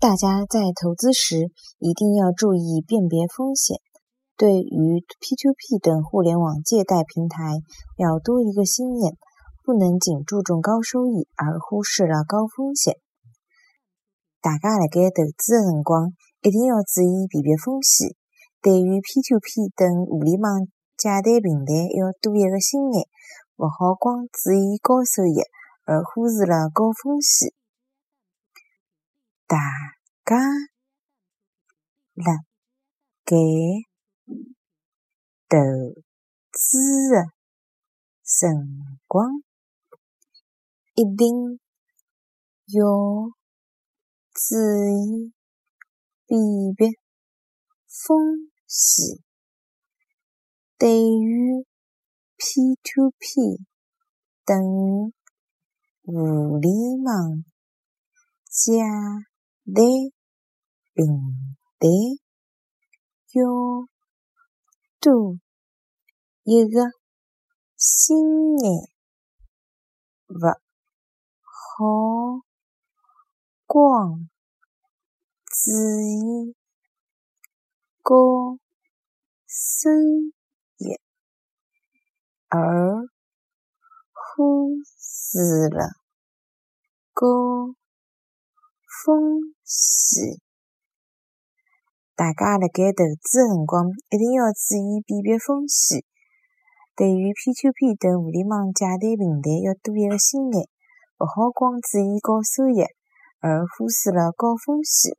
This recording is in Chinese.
大家在投资时一定要注意辨别风险。对于 P2P 等互联网借贷平台，要多一个心眼，不能仅注重高收益而忽视了高风险。大家辣盖投资的辰光，一定要注意辨别风险。对于 P2P 等互联网借贷平台，要多一个心眼，勿好光注意高收益而忽视了高风险。大家辣盖投资的辰光，一定要注意辨别风险。对于 P2P 等互联网借贷平台，要多一个心眼，勿好光注意高收益而忽视了高风险。大家辣盖投资的辰光，一定要注意辨别风险。对于 P2P 等互联网借贷平台，要多一个心眼，勿好光注意高收益而忽视了高风险。